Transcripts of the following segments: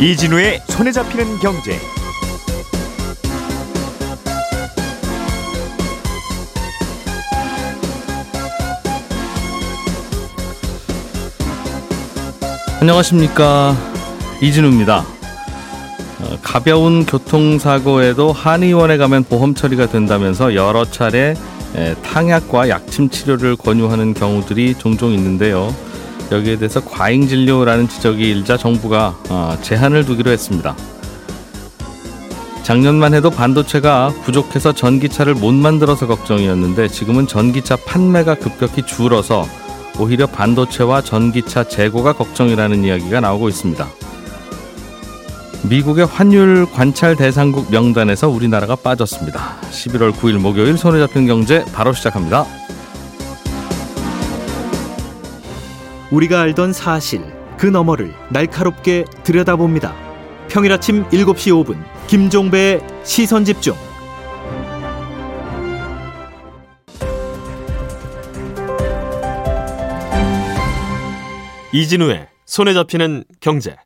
이진우의 손에 잡히는 경제. 안녕하십니까 이진우입니다. 어, 가벼운 교통사고에도 한의원에 가면 보험 처리가 된다면서 여러 차례 에, 탕약과 약침 치료를 권유하는 경우들이 종종 있는데요. 여기에 대해서 과잉 진료라는 지적이 일자 정부가 어, 제한을 두기로 했습니다. 작년만 해도 반도체가 부족해서 전기차를 못 만들어서 걱정이었는데 지금은 전기차 판매가 급격히 줄어서 오히려 반도체와 전기차 재고가 걱정이라는 이야기가 나오고 있습니다. 미국의 환율 관찰 대상국 명단에서 우리나라가 빠졌습니다. 11월 9일 목요일 손에 잡힌 경제 바로 시작합니다. 우리가 알던 사실 그 너머를 날카롭게 들여다봅니다. 평일 아침 7시 5분 김종배의 시선 집중. 이진우의 손에 잡히는 경제.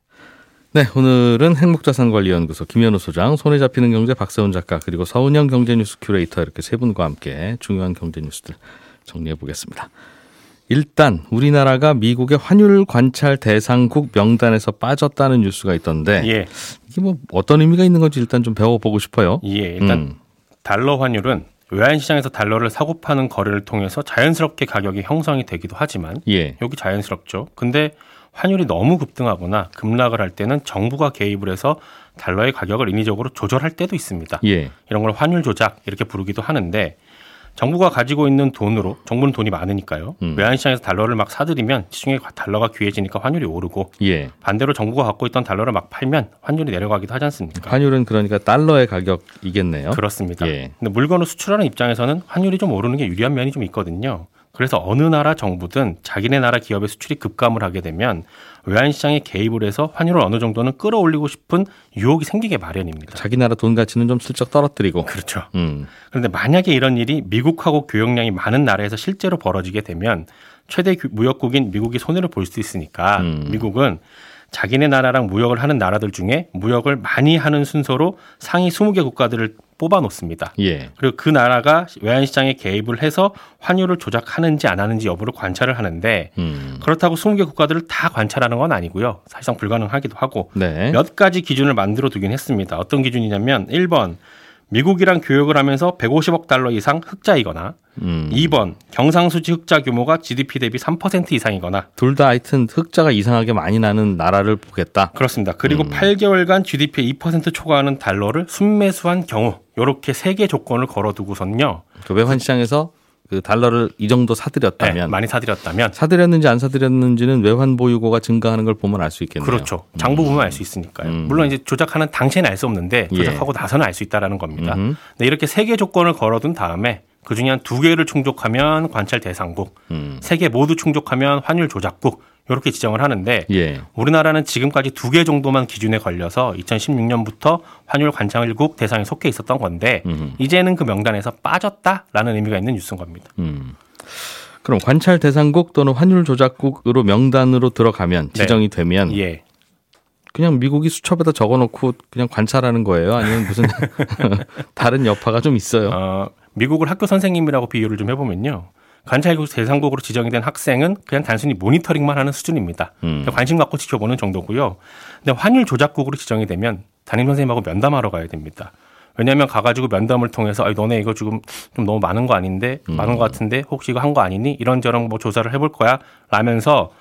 네, 오늘은 행복자산관리연구소 김현우 소장, 손에 잡히는 경제 박세훈 작가, 그리고 서은영 경제뉴스 큐레이터 이렇게 세 분과 함께 중요한 경제 뉴스들 정리해 보겠습니다. 일단 우리나라가 미국의 환율 관찰 대상국 명단에서 빠졌다는 뉴스가 있던데 예, 이게 뭐 어떤 의미가 있는 건지 일단 좀 배워보고 싶어요. 예. 일단 음, 달러 환율은 외환 시장에서 달러를 사고 파는 거래를 통해서 자연스럽게 가격이 형성이 되기도 하지만 예, 여기 자연스럽죠. 근데 환율이 너무 급등하거나 급락을 할 때는 정부가 개입을 해서 달러의 가격을 인위적으로 조절할 때도 있습니다. 예, 이런 걸 환율 조작 이렇게 부르기도 하는데 정부가 가지고 있는 돈으로 정부는 돈이 많으니까요. 음. 외환 시장에서 달러를 막 사들이면 시중에 달러가 귀해지니까 환율이 오르고 예. 반대로 정부가 갖고 있던 달러를 막 팔면 환율이 내려가기도 하지 않습니까? 환율은 그러니까 달러의 가격이겠네요. 그렇습니다. 예. 근데 물건을 수출하는 입장에서는 환율이 좀 오르는 게 유리한 면이 좀 있거든요. 그래서 어느 나라 정부든 자기네 나라 기업의 수출이 급감을 하게 되면 외환 시장에 개입을 해서 환율을 어느 정도는 끌어올리고 싶은 유혹이 생기게 마련입니다. 자기 나라 돈 가치는 좀 슬쩍 떨어뜨리고. 그렇죠. 음, 그런데 만약에 이런 일이 미국하고 교역량이 많은 나라에서 실제로 벌어지게 되면 최대 규- 무역국인 미국이 손해를 볼 수 있으니까 음. 미국은 자기네 나라랑 무역을 하는 나라들 중에 무역을 많이 하는 순서로 상위 20개 국가들을 뽑아 놓습니다. 예, 그리고 그 나라가 외환 시장에 개입을 해서 환율을 조작하는지 안 하는지 여부를 관찰을 하는데 음, 그렇다고 20개 국가들을 다 관찰하는 건 아니고요. 사실상 불가능하기도 하고 네, 몇 가지 기준을 만들어 두긴 했습니다. 어떤 기준이냐면 1번 미국이랑 교역을 하면서 150억 달러 이상 흑자이거나 음. 2번 경상수지 흑자 규모가 GDP 대비 3% 이상이거나 둘 다 하여튼 흑자가 이상하게 많이 나는 나라를 보겠다. 그렇습니다. 그리고 8개월간 GDP의 2% 초과하는 달러를 순매수한 경우 이렇게 세 개 조건을 걸어두고선요. 그 외환 시장에서 그 달러를 이 정도 네, 사들였다면 많이 사들였다면 사들였는지 안 사들였는지는 외환 보유고가 증가하는 걸 보면 알 수 있겠네요. 그렇죠. 장부 보면 알 수 있으니까요. 음. 물론 이제 조작하는 당시에는 알 수 없는데 예. 조작하고 나서는 알 수 있다라는 겁니다. 음흠. 네, 이렇게 세 개 조건을 걸어둔 다음에 그 중에 한 두 개를 충족하면 관찰 대상국, 음. 세개 모두 충족하면 환율 조작국 이렇게 지정을 하는데 예. 우리나라는 지금까지 두 개 정도만 기준에 걸려서 2016년부터 환율 관찰국 대상에 속해 있었던 건데 음흠. 이제는 그 명단에서 빠졌다라는 의미가 있는 뉴스인 겁니다. 음. 그럼 관찰 대상국 또는 환율 조작국으로 명단으로 들어가면 네. 지정이 되면 예. 그냥 미국이 수첩에다 적어놓고 그냥 관찰하는 거예요? 아니면 무슨 다른 여파가 좀 있어요? 어, 미국을 학교 선생님이라고 비유를 좀 해보면요. 관찰국 대상국으로 지정이 된 학생은 그냥 단순히 모니터링만 하는 수준입니다. 음. 관심 갖고 지켜보는 정도고요. 근데 환율 조작국으로 지정이 되면 담임 선생님하고 면담하러 가야 됩니다. 왜냐하면 가가지고 면담을 통해서 아니, 너네 이거 지금 좀 너무 많은 거 아닌데 많은 거 같은데 혹시 이거 한 거 아니니 이런저런 뭐 조사를 해볼 거야 라면서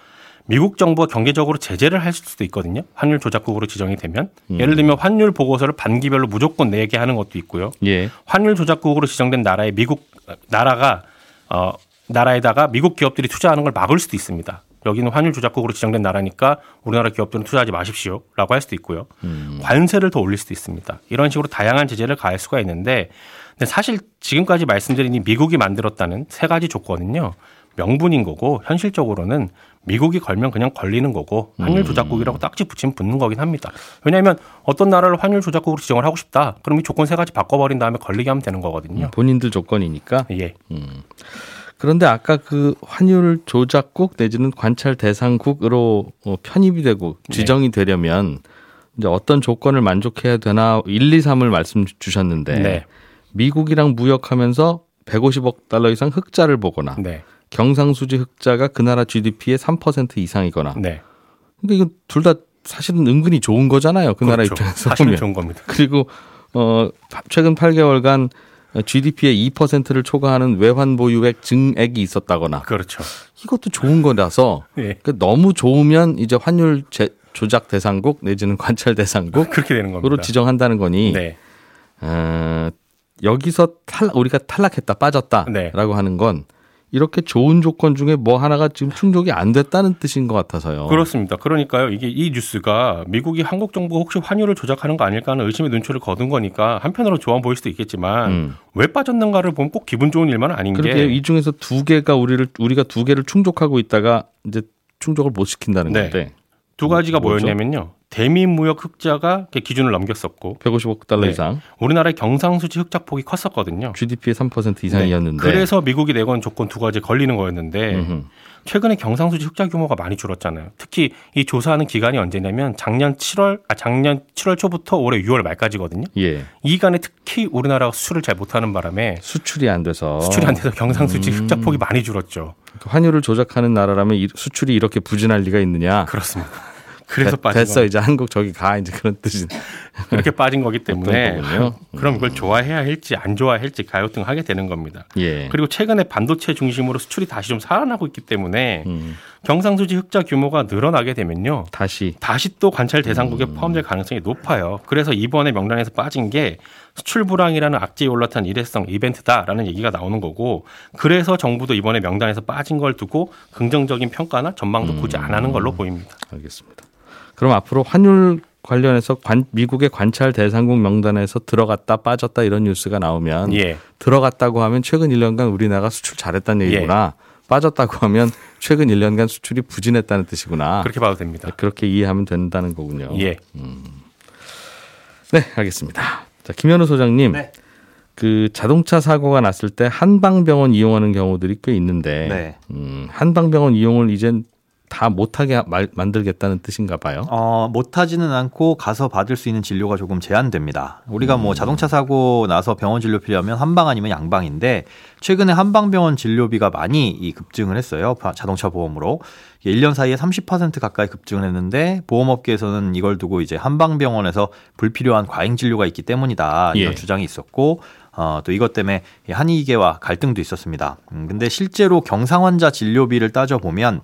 미국 정부가 경제적으로 제재를 할 수도 있거든요. 환율 조작국으로 지정이 되면 예를 들면 환율 보고서를 반기별로 무조건 내게 하는 것도 있고요. 예. 환율 조작국으로 지정된 나라의 미국 나라가 어 나라에다가 미국 기업들이 투자하는 걸 막을 수도 있습니다. 여기는 환율 조작국으로 지정된 나라니까 우리나라 기업들은 투자하지 마십시오 라고 할 수도 있고요. 관세를 더 올릴 수도 있습니다. 이런 식으로 다양한 제재를 가할 수가 있는데 근데 사실 지금까지 말씀드린 이 미국이 만들었다는 세 가지 조건은요. 명분인 거고 현실적으로는 미국이 걸면 그냥 걸리는 거고 환율 조작국이라고 딱지 붙이면 붙는 거긴 합니다. 왜냐하면 어떤 나라를 환율 조작국으로 지정을 하고 싶다. 그럼 이 조건 세 가지 바꿔버린 다음에 걸리게 하면 되는 거거든요. 본인들 조건이니까. 예. 그런데 아까 그 환율 조작국 내지는 관찰 대상국으로 어, 편입이 되고 지정이 되려면 이제 어떤 조건을 만족해야 되나 1, 2, 3을 말씀 주셨는데 네. 미국이랑 무역하면서 150억 달러 이상 흑자를 보거나 네. 경상수지 흑자가 그 나라 GDP의 3% 이상이거나 네. 근데 이건 둘다 사실은 은근히 좋은 거잖아요. 그 나라 그렇죠. 입장에서 사실은 보면. 좋은 겁니다. 그리고 어 최근 8개월간 GDP의 2%를 초과하는 외환 보유액 증액이 있었다거나 그렇죠. 이것도 좋은 거라서 예. 그 너무 좋으면 이제 환율 제, 조작 대상국 내지는 관찰 대상국으로 그렇게 되는 겁니다. 지정한다는 거니 네. 어, 여기서 탈 우리가 탈락했다 빠졌다라고 네. 하는 건 이렇게 좋은 조건 중에 뭐 하나가 지금 충족이 안 됐다는 뜻인 것 같아서요. 그렇습니다. 그러니까요. 이게 이 뉴스가 미국이 한국 정부가 혹시 환율을 조작하는 거 아닐까 하는 의심의 눈초리를 거둔 거니까 한편으로 좋아 보일 수도 있겠지만 음. 왜 빠졌는가를 보면 꼭 기분 좋은 일만 아닌 그렇게 게이 중에서 두 개가 우리를 우리가 두 개를 충족하고 있다가 이제 충족을 못 시킨다는 네. 건데 두 가지가? 뭐였냐면요. 대미 무역 흑자가 기준을 넘겼었고 150억 달러 네. 이상 우리나라의 경상수지 흑자 폭이 컸었거든요. GDP의 3% 이상이었는데 네. 그래서 미국이 내건 조건 두 가지 걸리는 거였는데 음흠. 최근에 경상수지 흑자 규모가 많이 줄었잖아요. 특히 이 조사하는 기간이 언제냐면 작년 7월 아 작년 7월 초부터 올해 6월 말까지거든요. 예이 기간에 특히 우리나라가 수출을 잘 못하는 바람에 수출이 안 돼서 수출이 안 돼서 경상수지 음. 흑자 폭이 많이 줄었죠. 그 환율을 조작하는 나라라면 이 수출이 이렇게 부진할 리가 있느냐? 그렇습니다. 그래서 되- 빠진 됐어 거 이제 한국 저기 가 이제 그런 뜻이 그렇게 빠진 거기 때문에. 그럼 이걸 좋아해야 할지 안 좋아해야 할지 가요등하게 되는 겁니다. 예 그리고 최근에 반도체 중심으로 수출이 다시 좀 살아나고 있기 때문에 음, 경상수지 흑자 규모가 늘어나게 되면요. 다시 다시 또 관찰 대상국에 음. 포함될 가능성이 높아요. 그래서 이번에 명단에서 빠진 게 수출 불황이라는 악재에 올라탄 일회성 이벤트다라는 얘기가 나오는 거고 그래서 정부도 이번에 명단에서 빠진 걸 두고 긍정적인 평가나 전망도 굳이 안 하는 걸로 보입니다. 알겠습니다. 그럼 앞으로 환율 관련해서 관- 미국의 관찰 대상국 명단에서 들어갔다 빠졌다 이런 뉴스가 나오면 예. 들어갔다고 하면 최근 1년간 우리나라가 수출 잘했다는 예. 얘기구나. 빠졌다고 하면 최근 1년간 수출이 부진했다는 뜻이구나. 그렇게 봐도 됩니다. 그렇게 이해하면 된다는 거군요. 예. 네, 알겠습니다. 자, 김현우 소장님. 네. 그 자동차 사고가 났을 때 한방병원 이용하는 경우들이 꽤 있는데 네. 음, 한방병원 이용을 이젠 다 못하게 하- 말- 만들겠다는 뜻인가 봐요. 어, 못하지는 않고 가서 받을 수 있는 진료가 조금 제한됩니다. 우리가 뭐 자동차 사고 나서 병원 진료 필요하면 한방 아니면 양방인데 최근에 한방병원 진료비가 많이 이 급증을 했어요. 바- 자동차 보험으로. 이게 1년 사이에 30% 가까이 급증을 했는데 보험업계에서는 이걸 두고 이제 한방병원에서 불필요한 과잉 진료가 있기 때문이다. 이런 예. 주장이 있었고 어, 또 이것 때문에 이 한의계와 갈등도 있었습니다. 음, 근데 실제로 경상 환자 진료비를 따져보면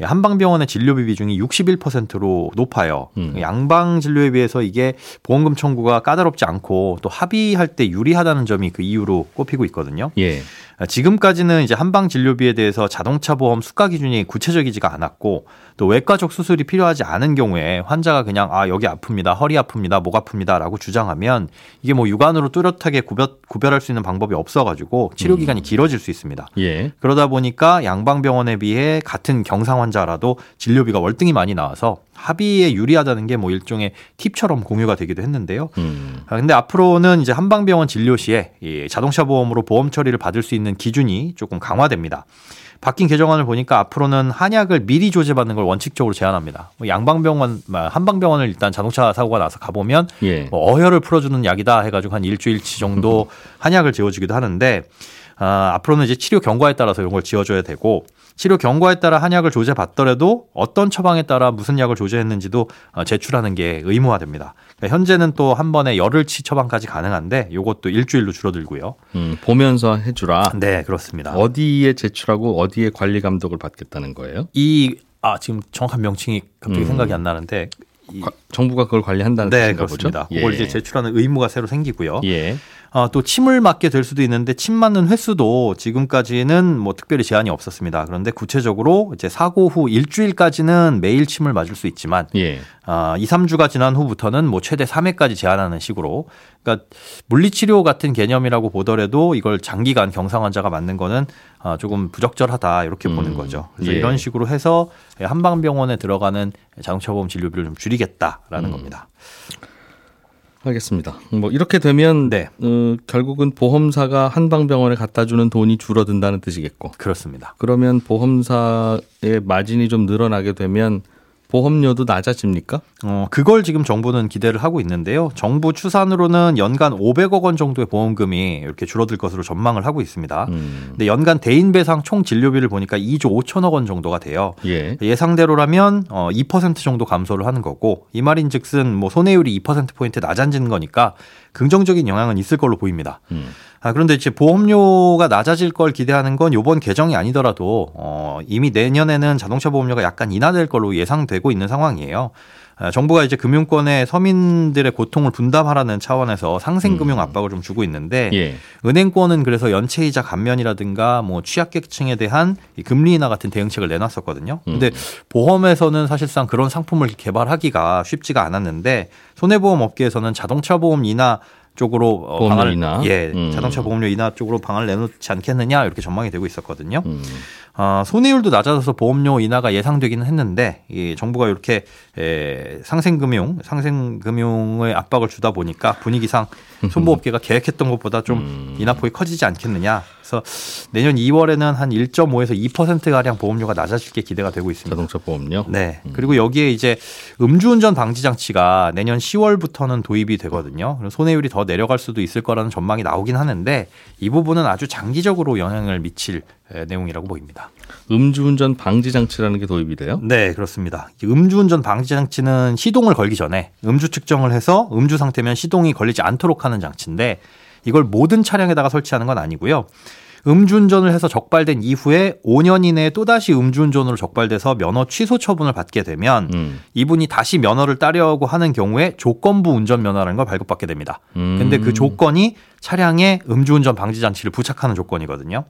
이 한방병원의 진료비 비중이 61%로 높아요. 음. 양방 진료에 비해서 이게 보험금 청구가 까다롭지 않고 또 합의할 때 유리하다는 점이 그 이유로 꼽히고 있거든요. 예. 지금까지는 이제 한방 진료비에 대해서 자동차 보험 수가 기준이 구체적이지가 않았고 또 외과적 수술이 필요하지 않은 경우에 환자가 그냥 아 여기 아픕니다 허리 아픕니다 목 아픕니다라고 주장하면 이게 뭐 육안으로 뚜렷하게 구별, 구별할 수 있는 방법이 없어가지고 치료 기간이 길어질 수 있습니다. 예. 그러다 보니까 양방병원에 비해 같은 경상 환자라도 진료비가 월등히 많이 나와서 합의에 유리하다는 게 뭐 일종의 팁처럼 공유가 되기도 했는데요. 음. 아, 근데 앞으로는 이제 한방병원 진료 시에 이 자동차 보험으로 보험 처리를 받을 수 있는 기준이 조금 강화됩니다. 바뀐 개정안을 보니까 앞으로는 한약을 미리 조제받는 걸 원칙적으로 제한합니다. 뭐 양방병원, 아, 한방병원을 일단 자동차 사고가 나서 가보면 예. 뭐 어혈을 풀어주는 약이다 해가지고 한 일주일치 정도 한약을 지어주기도 하는데 아, 앞으로는 이제 치료 경과에 따라서 이런 걸 지어줘야 되고 치료 경과에 따라 한약을 조제받더라도 어떤 처방에 따라 무슨 약을 조제했는지도 어, 제출하는 게 의무화됩니다. 그러니까 현재는 또 한 번에 열흘치 처방까지 가능한데 이것도 일주일로 줄어들고요. 음, 보면서 해주라. 네, 그렇습니다. 어디에 제출하고 어디에 관리 감독을 받겠다는 거예요? 이 아, 지금 정확한 명칭이 갑자기 음. 생각이 안 나는데 정부가 그걸 관리한다는 네, 뜻인가 그렇습니다. 보죠? 그걸 예. 이제 제출하는 의무가 새로 생기고요. 예. 어, 또 침을 맞게 될 수도 있는데 침 맞는 횟수도 지금까지는 뭐 특별히 제한이 없었습니다. 그런데 구체적으로 이제 사고 후 일주일까지는 매일 침을 맞을 수 있지만 예. 아, 2, 3주가 지난 후부터는 뭐 최대 3회까지 제한하는 식으로 그러니까 물리치료 같은 개념이라고 보더라도 이걸 장기간 경상 환자가 맞는 거는 아, 조금 부적절하다 이렇게 음, 보는 거죠. 그래서 예. 이런 식으로 해서 한방병원에 들어가는 자동차 보험 진료비를 좀 줄이겠다라는 음. 겁니다. 알겠습니다. 뭐 이렇게 되면 네. 어, 결국은 보험사가 한방병원에 갖다 주는 돈이 줄어든다는 뜻이겠고 그렇습니다. 그러면 보험사의 마진이 좀 늘어나게 되면 보험료도 낮아집니까? 어, 그걸 지금 정부는 기대를 하고 있는데요. 정부 추산으로는 연간 500억 원 정도의 보험금이 이렇게 줄어들 것으로 전망을 하고 있습니다. 음. 근데 연간 대인 배상 총 진료비를 보니까 2조 5천억 원 정도가 돼요. 예. 예상대로라면 어, 2% 정도 감소를 하는 거고 이 말인즉슨 뭐 손해율이 2% 포인트 낮아지는 거니까 긍정적인 영향은 있을 걸로 보입니다. 음. 아, 그런데 이제 보험료가 낮아질 걸 기대하는 건 요번 개정이 아니더라도 어, 이미 내년에는 자동차 보험료가 약간 인하될 걸로 예상되고 있는 상황이에요. 아, 정부가 이제 금융권의 서민들의 고통을 분담하라는 차원에서 상생금융 압박을 좀 주고 있는데 예. 은행권은 그래서 연체이자 감면이라든가 뭐 취약계층에 대한 이 금리 인하 같은 대응책을 내놨었거든요. 근데 보험에서는 사실상 그런 상품을 개발하기가 쉽지가 않았는데 손해보험 업계에서는 자동차 보험 인하 쪽으로 어, 방안을 인하? 예 음. 자동차 보험료 인하 쪽으로 방안을 내놓지 않겠느냐 이렇게 전망이 되고 있었거든요. 음. 아, 손해율도 낮아져서 보험료 인하가 예상되기는 했는데 이 정부가 이렇게 에, 상생금융 상생금융의 압박을 주다 보니까 분위기상 손보업계가 계획했던 것보다 좀 음. 인하 폭이 커지지 않겠느냐. 그래서 내년 2월에는 한 1.5에서 2% 가량 보험료가 낮아질 게 기대가 되고 있습니다. 자동차 보험료. 네. 그리고 여기에 이제 음주운전 방지 장치가 내년 10월부터는 도입이 되거든요. 그래서 손해율이 더 내려갈 수도 있을 거라는 전망이 나오긴 하는데 이 부분은 아주 장기적으로 영향을 미칠 에, 내용이라고 보입니다. 음주운전 방지 장치라는 게 도입이 돼요? 네, 그렇습니다. 이 음주운전 방지 장치는 시동을 걸기 전에 음주 측정을 해서 음주 상태면 시동이 걸리지 않도록 하는 장치인데 이걸 모든 차량에다가 설치하는 건 아니고요. 음주운전을 해서 적발된 이후에 5년 이내에 또다시 음주운전으로 적발돼서 면허 취소 처분을 받게 되면 음. 이분이 다시 면허를 따려고 하는 경우에 조건부 운전면허라는 걸 발급받게 됩니다. 음. 근데 그 조건이 차량에 음주운전 방지 장치를 부착하는 조건이거든요.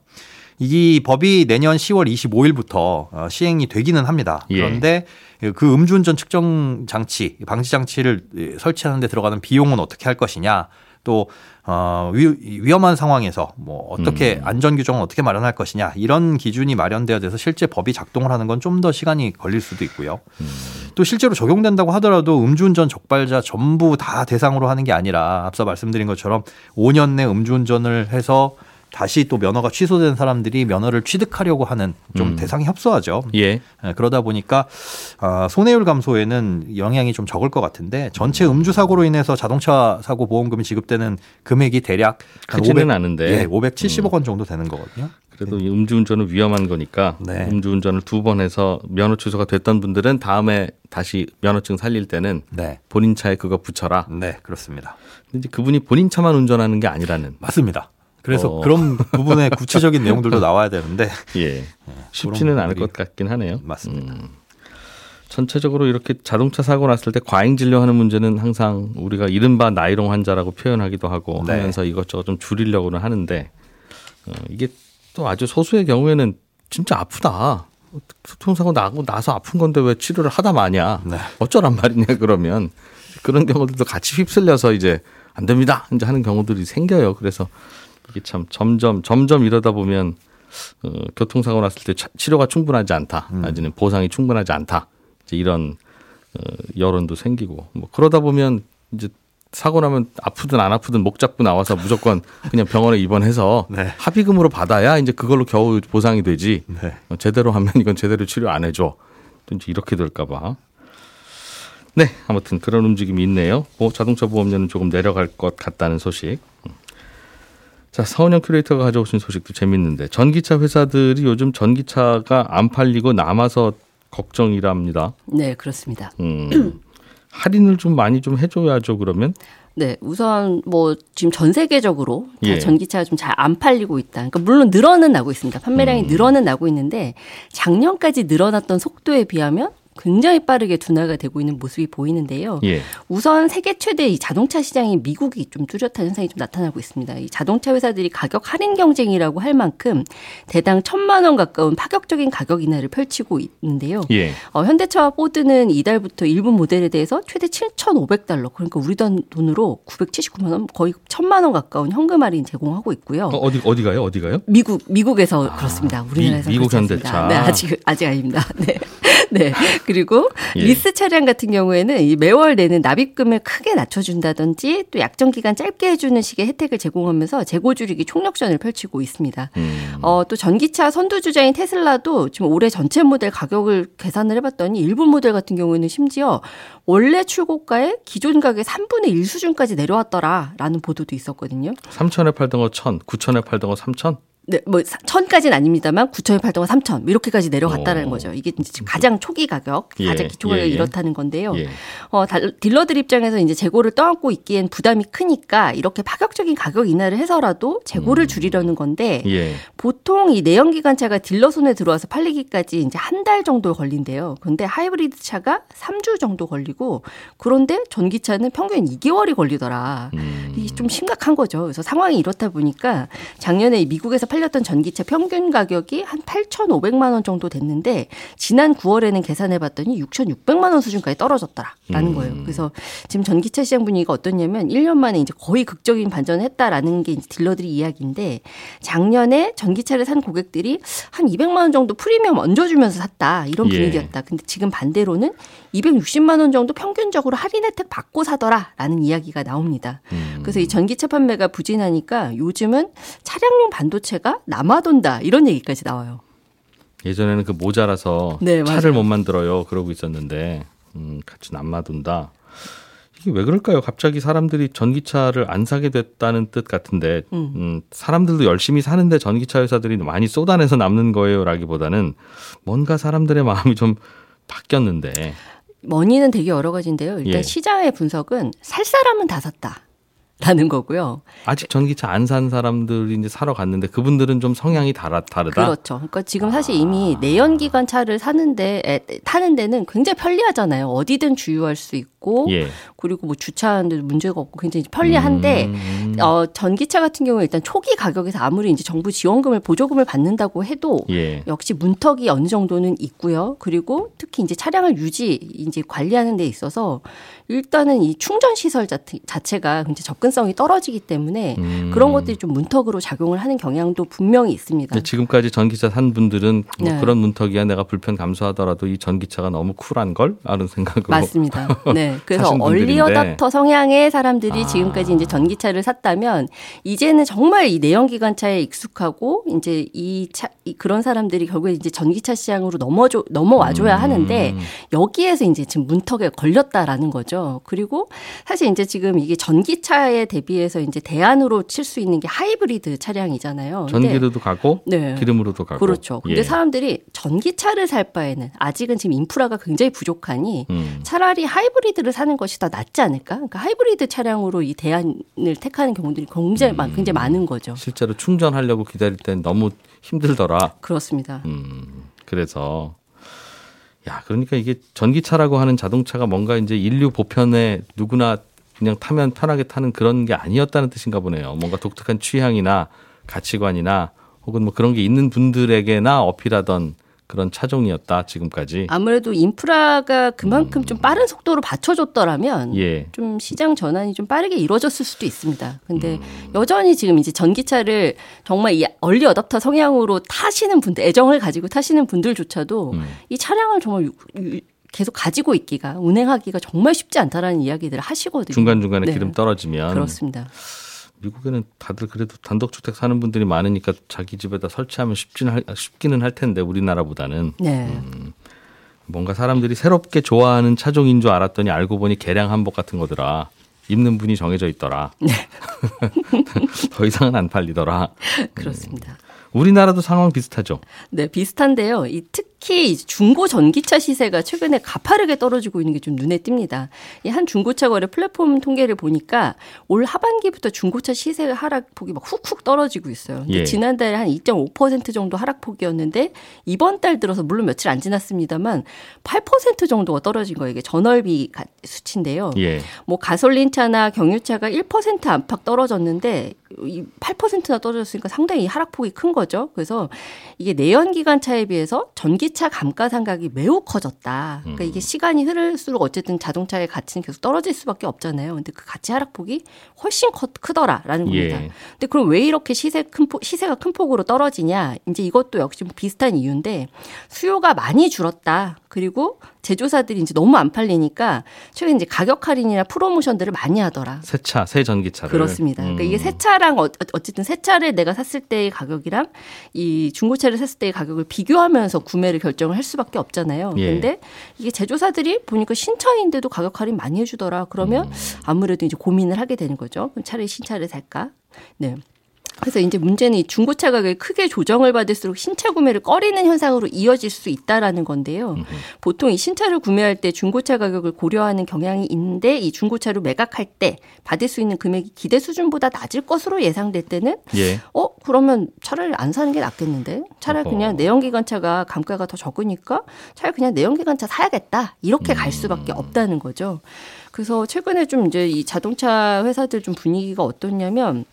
이 법이 내년 10월 25일부터 어, 시행이 되기는 합니다. 예. 그런데 그 음주운전 측정 장치, 방지 장치를 예, 설치하는 데 들어가는 비용은 어떻게 할 것이냐. 또 어, 위, 위험한 상황에서 뭐 어떻게 음. 안전 규정을 어떻게 마련할 것이냐 이런 기준이 마련되어야 돼서 실제 법이 작동을 하는 건 좀 더 시간이 걸릴 수도 있고요. 음. 또 실제로 적용된다고 하더라도 음주운전 적발자 전부 다 대상으로 하는 게 아니라 앞서 말씀드린 것처럼 5년 내 음주운전을 해서 다시 또 면허가 취소된 사람들이 면허를 취득하려고 하는 좀 음. 대상이 협소하죠. 예. 예, 그러다 보니까 아, 손해율 감소에는 영향이 좀 적을 것 같은데 전체 음주 사고로 인해서 자동차 사고 보험금이 지급되는 금액이 대략 한 크지는 500, 않은데. 음. 예, 570억 원 정도 되는 거거든요. 그래도 이 음주운전은 위험한 거니까 네. 음주운전을 두 번 해서 면허 취소가 됐던 분들은 다음에 다시 면허증 살릴 때는 네, 본인 차에 그거 붙여라. 네 그렇습니다. 근데 이제 그분이 본인 차만 운전하는 게 아니라는. 맞습니다. 그래서 어. 그런 부분의 구체적인 내용들도 나와야 되는데 예. 쉽지는 그런 않을 것 같긴 하네요. 맞습니다. 음. 전체적으로 이렇게 자동차 사고 났을 때 과잉 진료하는 문제는 항상 우리가 이른바 나이롱 환자라고 표현하기도 하고 네. 하면서 이것저것 좀 줄이려고는 하는데 어, 이게 또 아주 소수의 경우에는 진짜 아프다. 교통사고 나고 나서 아픈 건데 왜 치료를 하다 마냐. 네. 어쩌란 말이냐 그러면 그런 경우들도 같이 휩쓸려서 이제 안 됩니다. 이제 하는 경우들이 생겨요. 그래서 이게 참 점점 점점 이러다 보면 어, 교통사고 났을 때 차- 치료가 충분하지 않다. 음. 아직은 보상이 충분하지 않다. 이제 이런 어, 여론도 생기고 뭐 그러다 보면 이제 사고 나면 아프든 안 아프든 목 잡고 나와서 무조건 그냥 병원에 입원해서 네. 합의금으로 받아야 이제 그걸로 겨우 보상이 되지. 네. 어, 제대로 하면 이건 제대로 치료 안 해줘. 또 이제 이렇게 될까봐. 네, 아무튼 그런 움직임이 있네요. 뭐 자동차 보험료는 조금 내려갈 것 같다는 소식. 음. 자, 서은영 큐레이터가 가져오신 소식도 재밌는데 전기차 회사들이 요즘 전기차가 안 팔리고 남아서 걱정이랍니다. 네, 그렇습니다. 음, 할인을 좀 많이 좀 해줘야죠. 그러면 네, 우선 뭐 지금 전 세계적으로 다 예. 전기차가 좀 잘 안 팔리고 있다. 그러니까 물론 늘어는 나고 있습니다. 판매량이 음. 늘어는 나고 있는데 작년까지 늘어났던 속도에 비하면 굉장히 빠르게 둔화가 되고 있는 모습이 보이는데요. 예, 우선 세계 최대 이 자동차 시장인 미국이 좀 뚜렷한 현상이 좀 나타나고 있습니다. 이 자동차 회사들이 가격 할인 경쟁이라고 할 만큼 대당 천만 원 가까운 파격적인 가격 인하를 펼치고 있는데요. 예, 어, 현대차와 포드는 이달부터 일부 모델에 대해서 최대 7,500달러, 그러니까 우리 돈- 돈으로 979만 원, 거의 1,000만 원 가까운 현금 할인 제공하고 있고요. 어, 어디 어디 가요? 어디 가요? 미국 미국에서 그렇습니다. 우리나라에서 미- 미국. 현대차. 네, 아직 아직 아닙니다. 네. 네. 그리고 예. 리스 차량 같은 경우에는 이 매월 내는 납입금을 크게 낮춰준다든지 또 약정 기간 짧게 해주는 식의 혜택을 제공하면서 재고 줄이기 총력전을 펼치고 있습니다. 음. 어, 또 전기차 선두 주자인 테슬라도 지금 올해 전체 모델 가격을 계산을 해봤더니 일부 모델 같은 경우에는 심지어 원래 출고가의 기존 가격의 3분의 1 수준까지 내려왔더라라는 보도도 있었거든요. 3천에 팔던 거 1천, 9천에 팔던 거 3천? 네, 뭐 천까지는 아닙니다만 9천에 팔던 거 3천 이렇게까지 내려갔다는 오. 거죠. 이게 이제 가장 초기 가격, 예, 가장 기초 가격이 예, 예. 이렇다는 건데요. 예. 어, 달- 딜러들 입장에서 이제 재고를 떠안고 있기엔 부담이 크니까 이렇게 파격적인 가격 인하를 해서라도 재고를 줄이려는 건데 예. 보통 이 내연기관차가 딜러 손에 들어와서 팔리기까지 이제 한 달 정도 걸린대요. 그런데 하이브리드 차가 3주 정도 걸리고 그런데 전기차는 평균 2개월이 걸리더라. 음. 이게 좀 심각한 거죠. 그래서 상황이 이렇다 보니까 작년에 이 미국에서 팔 렸던 전기차 평균 가격이 한 8,500만 원 정도 됐는데 지난 9월에는 계산해 봤더니 6,600만 원 수준까지 떨어졌더라라는 음. 거예요. 그래서 지금 전기차 시장 분위기가 어떻냐면 1년 만에 이제 거의 극적인 반전을 했다라는 게 이제 딜러들이 이야기인데 작년에 전기차를 산 고객들이 한 200만 원 정도 프리미엄 얹어 주면서 샀다 이런 예. 분위기였다. 근데 지금 반대로는 260만 원 정도 평균적으로 할인 혜택 받고 사더라라는 이야기가 나옵니다. 음. 그래서 이 전기차 판매가 부진하니까 요즘은 차량용 반도체가 남아돈다 이런 얘기까지 나와요. 예전에는 그 모자라서 네, 차를. 못 만들어요. 그러고 있었는데 음, 같이 남아둔다. 이게 왜 그럴까요? 갑자기 사람들이 전기차를 안 사게 됐다는 뜻 같은데 음. 음, 사람들도 열심히 사는데 전기차 회사들이 많이 쏟아내서 남는 거예요라기보다는 뭔가 사람들의 마음이 좀 바뀌었는데 원인은 되게 여러 가지인데요. 일단 예. 시장의 분석은 살 사람은 다 샀다. 라는 거고요. 아직 전기차 안 산 사람들이 이제 사러 갔는데 그분들은 좀 성향이 다르, 다르다. 그렇죠. 그러니까 지금 사실 이미 내연기관 차를 사는데 에, 타는 데는 굉장히 편리하잖아요. 어디든 주유할 수 있고 예. 그리고 뭐 주차하는데도 문제가 없고 굉장히 편리한데 음, 어, 전기차 같은 경우에 일단 초기 가격에서 아무리 이제 정부 지원금을 보조금을 받는다고 해도 예. 역시 문턱이 어느 정도는 있고요. 그리고 특히 이제 차량을 유지 이제 관리하는 데 있어서 일단은 이 충전 시설 자체, 자체가 굉장히 접근 성이 떨어지기 때문에 음. 그런 것들이 좀 문턱으로 작용을 하는 경향도 분명히 있습니다. 근데 지금까지 전기차 산 분들은 뭐 네. 그런 문턱이야 내가 불편 감수하더라도 이 전기차가 너무 쿨한 걸? 라는 생각으로 맞습니다. 네. 그래서. 얼리어답터 성향의 사람들이 아. 지금까지 이제 전기차를 샀다면 이제는 정말 이 내연기관차에 익숙하고 이제 이 차, 이 그런 사람들이 결국에 이제 전기차 시장으로 넘어줘, 넘어와줘야 음. 하는데 여기에서 이제 지금 문턱에 걸렸다라는 거죠. 그리고 사실 이제 지금 이게 전기차 에 대비해서 이제 대안으로 칠 수 있는 게 하이브리드 차량이잖아요. 전기로도 가고 네. 기름으로도 가고 그렇죠. 근데 예. 사람들이 전기차를 살 바에는 아직은 지금 인프라가 굉장히 부족하니 음. 차라리 하이브리드를 사는 것이 더 낫지 않을까? 그러니까 하이브리드 차량으로 이 대안을 택하는 경우들이 굉장히, 많- 굉장히 많은 거죠. 실제로 충전하려고 기다릴 땐 너무 힘들더라. 그렇습니다. 음, 그래서 야, 그러니까 이게 전기차라고 하는 자동차가 뭔가 이제 인류 보편에 누구나 그냥 타면 편하게 타는 그런 게 아니었다는 뜻인가 보네요. 뭔가 독특한 취향이나 가치관이나 혹은 뭐 그런 게 있는 분들에게나 어필하던 그런 차종이었다 지금까지. 아무래도 인프라가 그만큼 좀 빠른 속도로 받쳐줬더라면 예. 좀 시장 전환이 좀 빠르게 이루어졌을 수도 있습니다. 근데 음. 여전히 지금 이제 전기차를 정말 이 얼리 어답터 성향으로 타시는 분들, 애정을 가지고 타시는 분들조차도 음. 이 차량을 정말 유- 유- 계속 가지고 있기가 운행하기가 정말 쉽지 않다라는 이야기들을 하시거든요. 중간 중간에 네. 기름 떨어지면 그렇습니다. 미국에는 다들 그래도 단독주택 사는 분들이 많으니까 자기 집에다 설치하면 쉽지는 할, 쉽기는 할 텐데 우리나라보다는 네. 음. 뭔가 사람들이 새롭게 좋아하는 차종인 줄 알았더니 알고 보니 개량 한복 같은 거더라. 입는 분이 정해져 있더라. 네. 더 이상은 안 팔리더라. 그렇습니다. 우리나라도 상황 비슷하죠. 네, 비슷한데요. 이 특 히이 중고 전기차 시세가 최근에 가파르게 떨어지고 있는 게 좀 눈에 띕니다. 이 한 중고차 거래 플랫폼 통계를 보니까 올 하반기부터 중고차 시세 하락폭이 막 훅훅 떨어지고 있어요. 예. 지난달에 한 2.5% 정도 하락폭이었는데 이번 달 들어서 물론 며칠 안 지났습니다만 8% 정도가 떨어진 거예요. 이게 전월비 가- 수치인데요. 예. 뭐 가솔린 차나 경유차가 1% 안팎 떨어졌는데 이 8%나 떨어졌으니까 상당히 하락폭이 큰 거죠. 그래서 이게 내연기관 차에 비해서 전기 차 감가상각이 매우 커졌다. 그러니까 이게 시간이 흐를수록 어쨌든 자동차의 가치는 계속 떨어질 수밖에 없잖아요. 근데 그 가치 하락폭이 훨씬 커, 크더라라는 겁니다. 예. 근데 그럼 왜 이렇게 시세 큰 폭, 시세가 큰 폭으로 떨어지냐? 이제 이것도 역시 뭐 비슷한 이유인데 수요가 많이 줄었다. 그리고 제조사들이 이제 너무 안 팔리니까 최근 이제 가격 할인이나 프로모션들을 많이 하더라. 새 차, 새 전기차를. 그렇습니다. 그러니까 이게 음. 새 차랑 어- 어쨌든 새 차를 내가 샀을 때의 가격이랑 이 중고차를 샀을 때의 가격을 비교하면서 구매를 결정을 할 수밖에 없잖아요. 예. 근데 이게 제조사들이 보니까 신차인데도 가격 할인 많이 해주더라. 그러면 음. 아무래도 이제 고민을 하게 되는 거죠. 그럼 차라리 신차를 살까? 네. 그래서 이제 문제는 이 중고차 가격이 크게 조정을 받을수록 신차 구매를 꺼리는 현상으로 이어질 수 있다라는 건데요. 보통 이 신차를 구매할 때 중고차 가격을 고려하는 경향이 있는데 이 중고차로 매각할 때 받을 수 있는 금액이 기대 수준보다 낮을 것으로 예상될 때는 예. 어 그러면 차라리 안 사는 게 낫겠는데 차라리 어허. 그냥 내연기관차가 감가가 더 적으니까 차라리 그냥 내연기관차 사야겠다 이렇게 갈 수밖에 없다는 거죠. 그래서 최근에 좀 이제 이 자동차 회사들 좀 분위기가 어떻냐면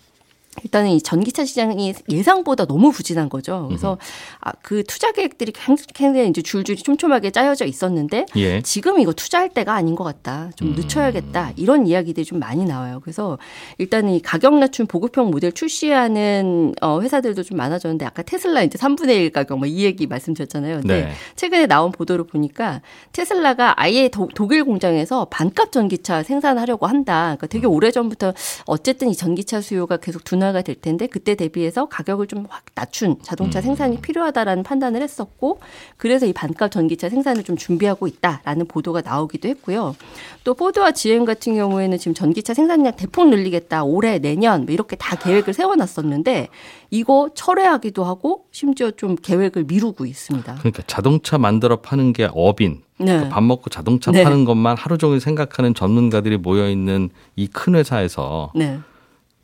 일단은 이 전기차 시장이 예상보다 너무 부진한 거죠. 그래서 아, 그 투자 계획들이 굉장히 이제 줄줄이 촘촘하게 짜여져 있었는데 예. 지금 이거 투자할 때가 아닌 것 같다. 좀 늦춰야겠다. 이런 이야기들이 좀 많이 나와요. 그래서 일단은 이 가격 낮춘 보급형 모델 출시하는 어, 회사들도 좀 많아졌는데 아까 테슬라 이제 3분의 1 가격 뭐 이 얘기 말씀드렸잖아요. 근데 네. 최근에 나온 보도를 보니까 테슬라가 아예 도, 독일 공장에서 반값 전기차 생산하려고 한다. 그러니까 되게 오래 전부터 어쨌든 이 전기차 수요가 계속 둔화 가 될 텐데 그때 대비해서 가격을 좀 확 낮춘 자동차 생산이 필요하다라는 판단을 했었고 그래서 이 반값 전기차 생산을 좀 준비하고 있다라는 보도가 나오기도 했고요. 또 포드와 GM 같은 경우에는 지금 전기차 생산량 대폭 늘리겠다. 올해 내년 뭐 이렇게 다 계획을 세워놨었는데 이거 철회하기도 하고 심지어 좀 계획을 미루고 있습니다. 그러니까 자동차 만들어 파는 게 업인. 네. 밥 먹고 자동차 네. 파는 것만 하루 종일 생각하는 전문가들이 모여 있는 이 큰 회사에서 네.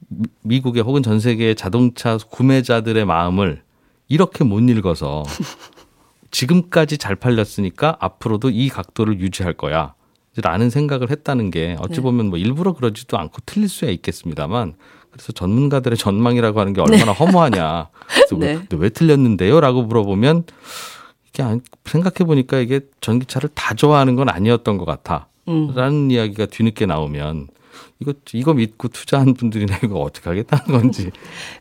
미- 미국의 혹은 전 세계의 자동차 구매자들의 마음을 이렇게 못 읽어서 지금까지 잘 팔렸으니까 앞으로도 이 각도를 유지할 거야. 라는 생각을 했다는 게 어찌 네. 보면 뭐 일부러 그러지도 않고 틀릴 수야 있겠습니다만 그래서 전문가들의 전망이라고 하는 게 얼마나 허무하냐. 그래서 네. 왜, 왜 틀렸는데요? 라고 물어보면 이게 생각해 보니까 이게 전기차를 다 좋아하는 건 아니었던 것 같아. 음. 라는 이야기가 뒤늦게 나오면 이거 이거 믿고 투자한 분들이나 이거 어떻게 하겠다는 건지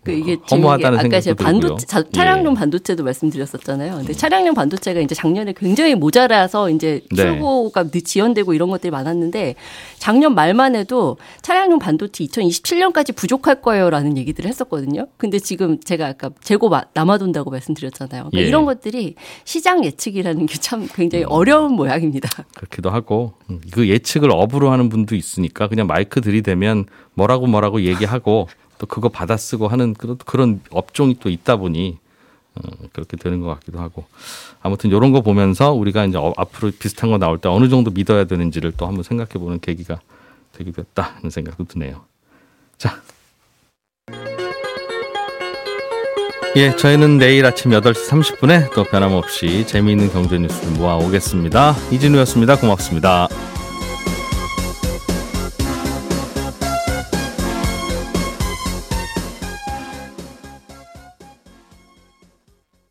그 이게 어, 허무하다는 아까 제가 생각도 반도체. 자- 차량용 예. 반도체도 말씀드렸었잖아요. 근데 차량용 반도체가 이제 작년에 굉장히 모자라서 이제 네. 출고가 늦- 지연되고 이런 것들이 많았는데 작년 말만 해도 차량용 반도체 2027년까지 부족할 거예요라는 얘기들을 했었거든요. 근데 지금 제가 아까 재고 마- 남아돈다고 말씀드렸잖아요. 그러니까 예. 음. 이런 것들이 시장 예측이라는 게 참 굉장히 어려운 모양입니다. 그렇기도 하고 음, 그 예측을 업으로 하는 분도 있으니까 그냥 마이크 들이대면 뭐라고 뭐라고 얘기하고 또 그거 받아 쓰고 하는 그런 업종이 또 있다 보니 어, 그렇게 되는 것 같기도 하고 아무튼 이런 거 보면서 우리가 이제 어, 앞으로 비슷한 거 나올 때 어느 정도 믿어야 되는지를 또 한번 생각해 보는 계기가 되기도 했다 하는 생각도 드네요. 자. 예, 저희는 내일 아침 8시 30분에 또 변함없이 재미있는 경제 뉴스를 모아 오겠습니다. 이진우였습니다. 고맙습니다.